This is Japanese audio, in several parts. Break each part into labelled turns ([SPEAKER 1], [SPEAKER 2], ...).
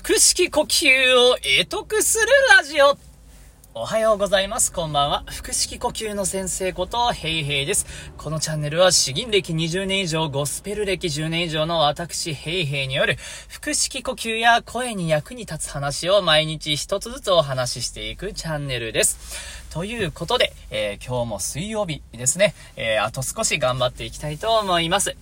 [SPEAKER 1] 腹式呼吸を得得するラジオ。おはようございます。こんばんは。腹式呼吸の先生こと、ヘイヘイです。このチャンネルは、詩吟歴20年以上、ゴスペル歴10年以上の私、ヘイヘイによる、腹式呼吸や声に役に立つ話を毎日一つずつお話ししていくチャンネルです。ということで、えー、今日も水曜日ですね、えー、あと少し頑張っていきたいと思います。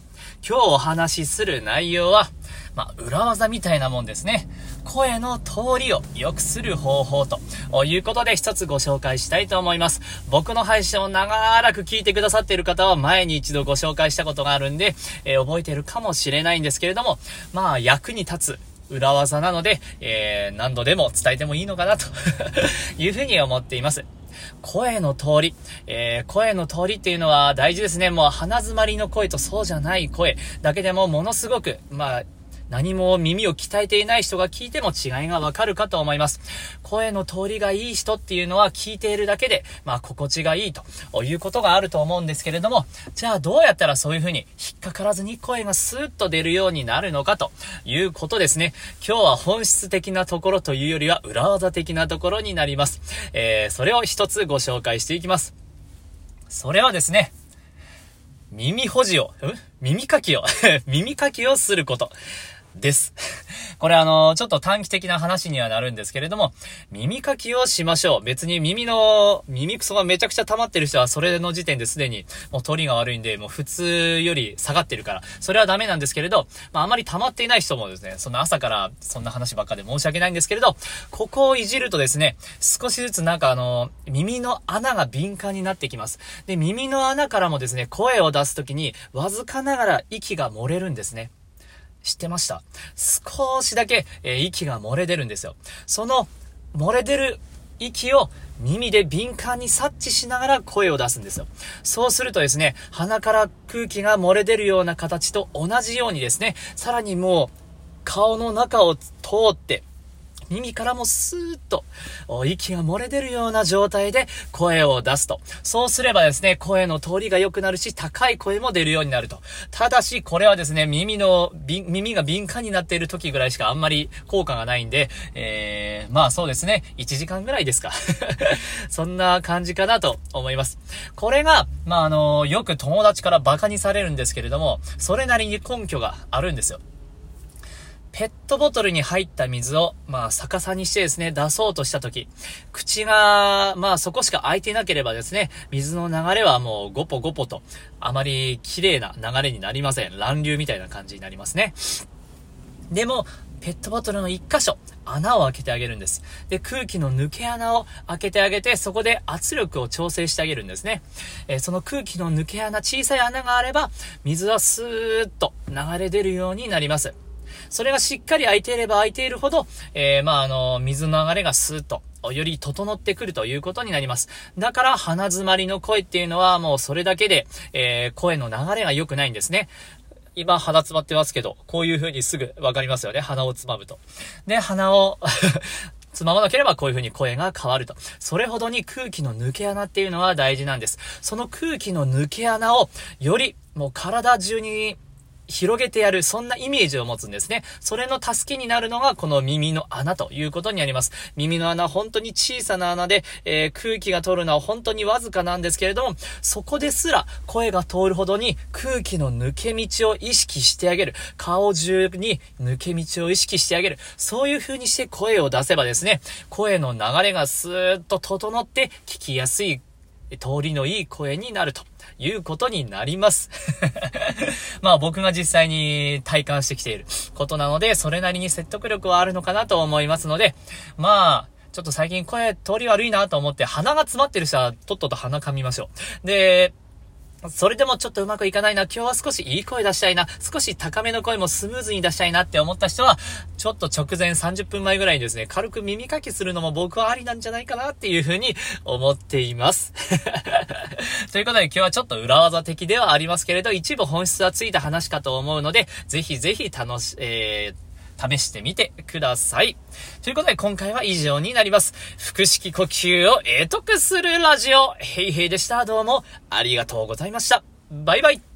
[SPEAKER 1] 今日お話しする内容は、まあ、裏技みたいなもんですね。声の通りを良くする方法ということで一つご紹介したいと思います。僕の配信を長らく聞いてくださっている方は前に一度ご紹介したことがあるんで、えー、覚えているかもしれないんですけれども、まあ、役に立つ裏技なので、えー、何度でも伝えてもいいのかなと いうふうに思っています。声の通り、えー、声の通りっていうのは大事ですね。もう鼻詰まりの声とそうじゃない声だけでもものすごく、まあ、何も耳を鍛えていない人が聞いても違いがわかるかと思います。声の通りがいい人っていうのは聞いているだけで、まあ、心地がいいということがあると思うんですけれども、じゃあどうやったらそういうふうに引っかからずに声がスーッと出るようになるのかということですね。今日は本質的なところというよりは裏技的なところになります。えー、それを一つご紹介していきます。それはですね、耳保持を、ん？耳かきを 耳かきをすること。です。これあの、ちょっと短期的な話にはなるんですけれども、耳かきをしましょう。別に耳の、耳くそがめちゃくちゃ溜まってる人はそれの時点ですでにもう通りが悪いんで、もう普通より下がってるから、それはダメなんですけれど、まああまり溜まっていない人もですね、その朝からそんな話ばっかで申し訳ないんですけれど、ここをいじるとですね、少しずつなんかあの、耳の穴が敏感になってきます。で、耳の穴からもですね、声を出すときに、わずかながら息が漏れるんですね。知ってました少しだけ、えー、息が漏れ出るんですよ。その漏れ出る息を耳で敏感に察知しながら声を出すんですよ。そうするとですね、鼻から空気が漏れ出るような形と同じようにですね、さらにもう顔の中を通って、耳からもスーッと息が漏れ出るような状態で声を出すと。そうすればですね、声の通りが良くなるし、高い声も出るようになると。ただし、これはですね、耳の、耳が敏感になっている時ぐらいしかあんまり効果がないんで、えー、まあそうですね、1時間ぐらいですか。そんな感じかなと思います。これが、まああの、よく友達から馬鹿にされるんですけれども、それなりに根拠があるんですよ。ペットボトルに入った水を、まあ、逆さにしてですね、出そうとしたとき、口が、まあ、そこしか開いてなければですね、水の流れはもう、ゴポゴポと、あまり綺麗な流れになりません。乱流みたいな感じになりますね。でも、ペットボトルの一箇所、穴を開けてあげるんです。で、空気の抜け穴を開けてあげて、そこで圧力を調整してあげるんですね。えー、その空気の抜け穴、小さい穴があれば、水はスーッと流れ出るようになります。それがしっかり空いていれば空いているほど、えー、まあ、あの、水の流れがスーッと、より整ってくるということになります。だから、鼻詰まりの声っていうのはもうそれだけで、えー、声の流れが良くないんですね。今、鼻詰まってますけど、こういう風にすぐわかりますよね。鼻をつまむと。で、鼻を つままなければこういう風に声が変わると。それほどに空気の抜け穴っていうのは大事なんです。その空気の抜け穴をよりもう体中に広げてやる、そんなイメージを持つんですね。それの助けになるのが、この耳の穴ということになります。耳の穴、本当に小さな穴で、えー、空気が通るのは本当にわずかなんですけれども、そこですら声が通るほどに空気の抜け道を意識してあげる。顔中に抜け道を意識してあげる。そういう風にして声を出せばですね、声の流れがスーッと整って聞きやすい通りのいい声になるということになります。まあ僕が実際に体感してきていることなので、それなりに説得力はあるのかなと思いますので、まあ、ちょっと最近声通り悪いなと思って鼻が詰まってる人はとっとと鼻噛みましょう。で、それでもちょっとうまくいかないな、今日は少しいい声出したいな、少し高めの声もスムーズに出したいなって思った人は、ちょっと直前30分前ぐらいにですね、軽く耳かきするのも僕はありなんじゃないかなっていうふうに思っています。ということで今日はちょっと裏技的ではありますけれど、一部本質はついた話かと思うので、ぜひぜひ楽し、えー試してみてください。ということで今回は以上になります。腹式呼吸を得得するラジオ、ヘイヘイでした。どうもありがとうございました。バイバイ。